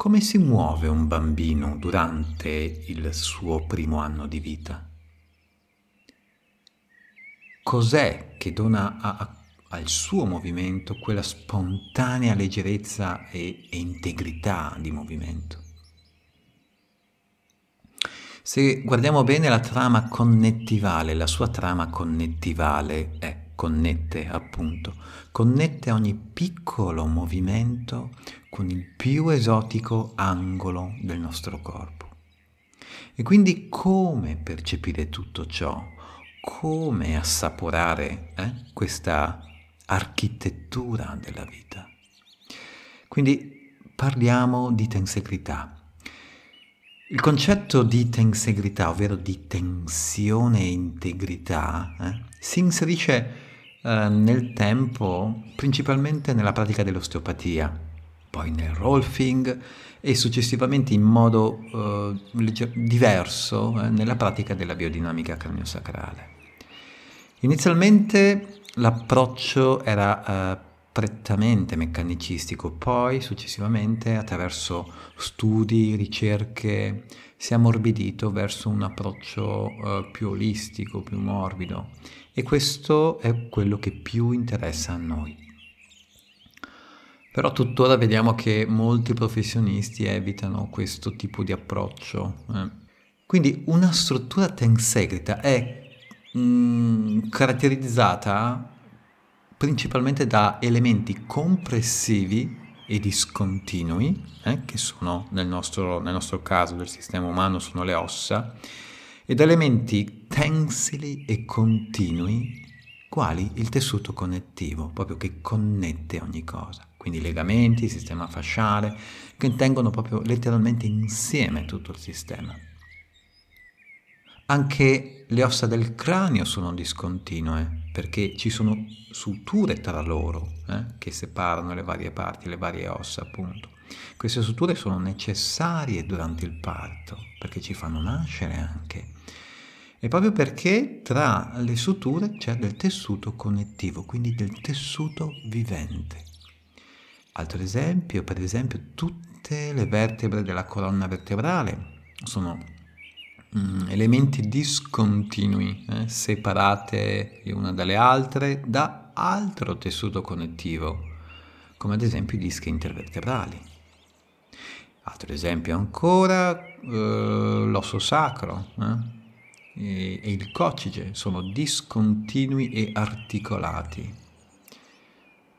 Come si muove un bambino durante il suo primo anno di vita? Cos'è che dona a, a, al suo movimento quella spontanea leggerezza e, e integrità di movimento? Se guardiamo bene la trama connettivale, la sua trama connettivale è connette appunto, connette ogni piccolo movimento con il più esotico angolo del nostro corpo. E quindi come percepire tutto ciò? Come assaporare eh, questa architettura della vita? Quindi parliamo di tensegrità. Il concetto di tensegrità, ovvero di tensione e integrità, eh, si inserisce eh, nel tempo principalmente nella pratica dell'osteopatia, poi nel rolfing e successivamente in modo eh, diverso eh, nella pratica della biodinamica craniosacrale. Inizialmente l'approccio era eh, prettamente meccanicistico, poi successivamente attraverso studi, ricerche, si è ammorbidito verso un approccio eh, più olistico, più morbido e questo è quello che più interessa a noi. Però tuttora vediamo che molti professionisti evitano questo tipo di approccio. Eh. Quindi una struttura tensegrita è mh, mm, caratterizzata principalmente da elementi compressivi e discontinui, eh, che sono nel nostro, nel nostro caso del sistema umano sono le ossa, ed elementi tensili e continui, quali il tessuto connettivo, proprio che connette ogni cosa. Quindi legamenti, sistema fasciale, che tengono proprio letteralmente insieme tutto il sistema. Anche le ossa del cranio sono discontinue, perché ci sono suture tra loro eh, che separano le varie parti, le varie ossa, appunto. Queste suture sono necessarie durante il parto, perché ci fanno nascere anche e proprio perché tra le suture c'è del tessuto connettivo, quindi del tessuto vivente. Altro esempio, per esempio, tutte le vertebre della colonna vertebrale sono mm, elementi discontinui, eh, separate le una dalle altre da altro tessuto connettivo, come ad esempio i dischi intervertebrali. Altro esempio ancora, eh, l'osso sacro. Eh? e, e il coccige sono discontinui e articolati.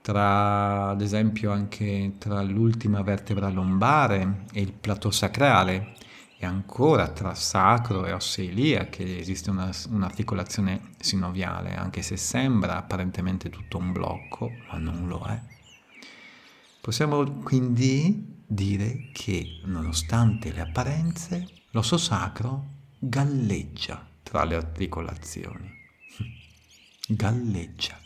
Tra, ad esempio, anche tra l'ultima vertebra lombare e il plateau sacrale, e ancora tra sacro e ossa iliache esiste una, un'articolazione sinoviale, anche se sembra apparentemente tutto un blocco, ma non lo è. Possiamo quindi dire che, nonostante le apparenze, l'osso sacro galleggia tra le articolazioni. Galleggia.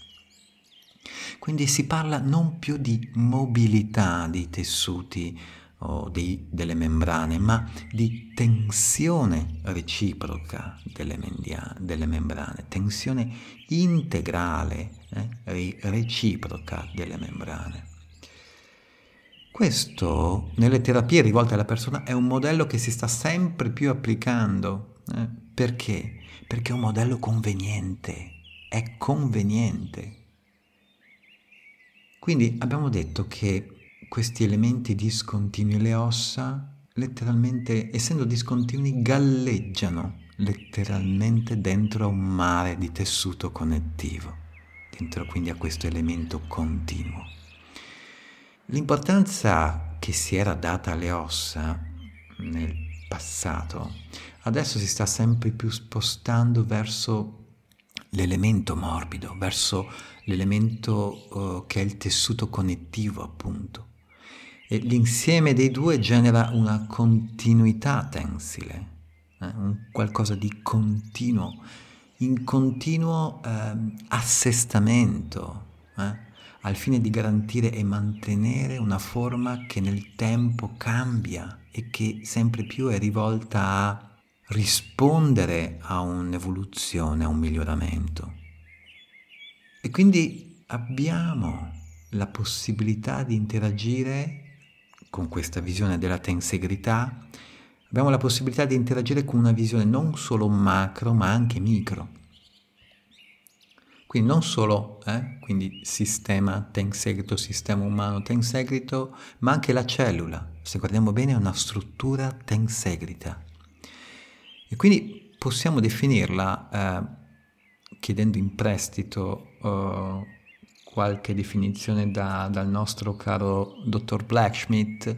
Quindi si parla non più di mobilità dei tessuti o di, delle membrane, ma di tensione reciproca delle, mendia, delle membrane, tensione integrale, eh, reciproca delle membrane. Questo nelle terapie rivolte alla persona è un modello che si sta sempre più applicando eh? Perché? Perché è un modello conveniente, è conveniente. Quindi abbiamo detto che questi elementi discontinui, le ossa, letteralmente, essendo discontinui, galleggiano letteralmente dentro a un mare di tessuto connettivo, dentro quindi a questo elemento continuo. L'importanza che si era data alle ossa nel passato adesso si sta sempre più spostando verso l'elemento morbido, verso l'elemento uh, che è il tessuto connettivo appunto. E l'insieme dei due genera una continuità tensile, eh? un qualcosa di continuo, in continuo eh, assestamento, eh? al fine di garantire e mantenere una forma che nel tempo cambia e che sempre più è rivolta a rispondere a un'evoluzione, a un miglioramento. E quindi abbiamo la possibilità di interagire con questa visione della tensegrità, abbiamo la possibilità di interagire con una visione non solo macro, ma anche micro. Quindi non solo eh, quindi sistema tensegrito, sistema umano tensegrito, ma anche la cellula, se guardiamo bene, è una struttura tensegrita. E quindi possiamo definirla, eh, chiedendo in prestito eh, qualche definizione da, dal nostro caro dottor Blackschmidt,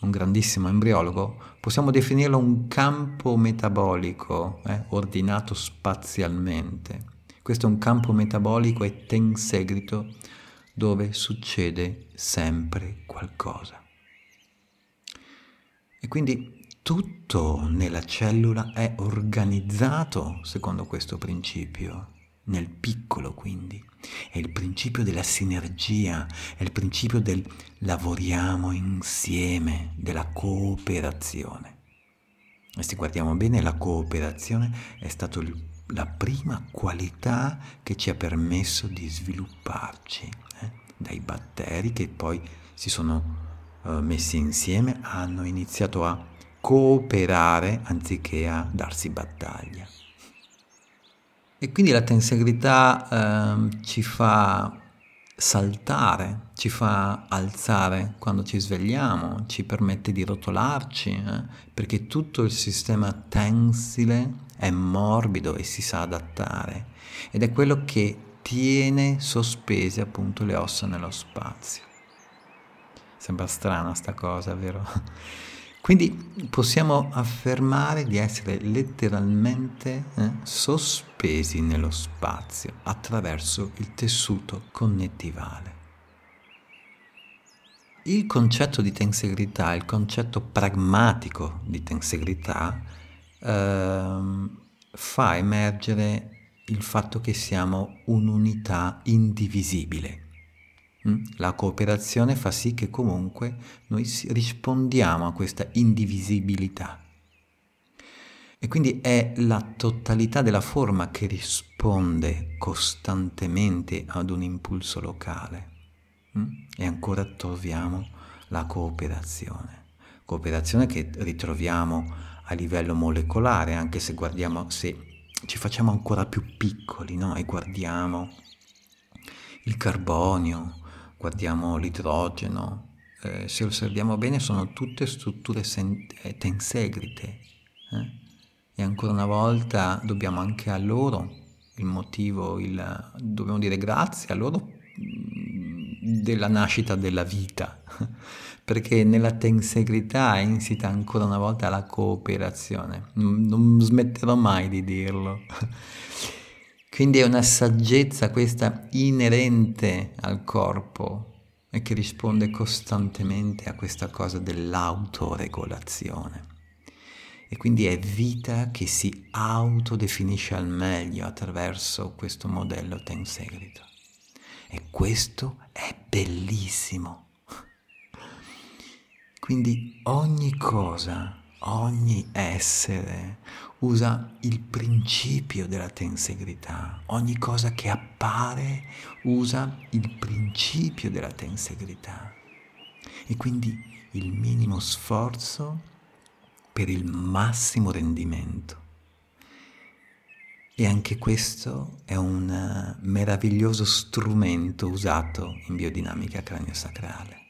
un grandissimo embriologo, possiamo definirlo un campo metabolico eh, ordinato spazialmente. Questo è un campo metabolico e tensegrito dove succede sempre qualcosa. E quindi tutto nella cellula è organizzato secondo questo principio nel piccolo quindi. È il principio della sinergia, è il principio del lavoriamo insieme, della cooperazione. E se guardiamo bene, la cooperazione è stata la prima qualità che ci ha permesso di svilupparci. Eh? Dai batteri che poi si sono uh, messi insieme, hanno iniziato a cooperare anziché a darsi battaglia. E quindi la tensegrità eh, ci fa saltare, ci fa alzare quando ci svegliamo, ci permette di rotolarci, eh? perché tutto il sistema tensile è morbido e si sa adattare ed è quello che tiene sospese appunto le ossa nello spazio. Sembra strana sta cosa, vero? Quindi possiamo affermare di essere letteralmente eh, sospesi nello spazio attraverso il tessuto connettivale. Il concetto di tensegrità, il concetto pragmatico di tensegrità, eh, fa emergere il fatto che siamo un'unità indivisibile? La cooperazione fa sì che comunque noi rispondiamo a questa indivisibilità. E quindi è la totalità della forma che risponde costantemente ad un impulso locale. Mm? E ancora troviamo la cooperazione. Cooperazione che ritroviamo a livello molecolare, anche se guardiamo, se ci facciamo ancora più piccoli, no? E guardiamo il carbonio, guardiamo l'idrogeno, eh, se osserviamo bene sono tutte strutture sen- eh, tensegrite. Eh? E ancora una volta dobbiamo anche a loro il motivo, il, dobbiamo dire grazie a loro mm, della nascita della vita, perché nella tensegrità è insita ancora una volta la cooperazione. Non smetterò mai di dirlo. Quindi è una saggezza questa inerente al corpo e che risponde costantemente a questa cosa dell'autoregolazione. E quindi è vita che si autodefinisce al meglio attraverso questo modello tensegrito. E questo è bellissimo. Quindi ogni cosa, ogni essere, usa il principio della tensegrità. Ogni cosa che appare usa il principio della tensegrità. E quindi il minimo sforzo per il massimo rendimento. E anche questo è un meraviglioso strumento usato in biodinamica craniosacrale.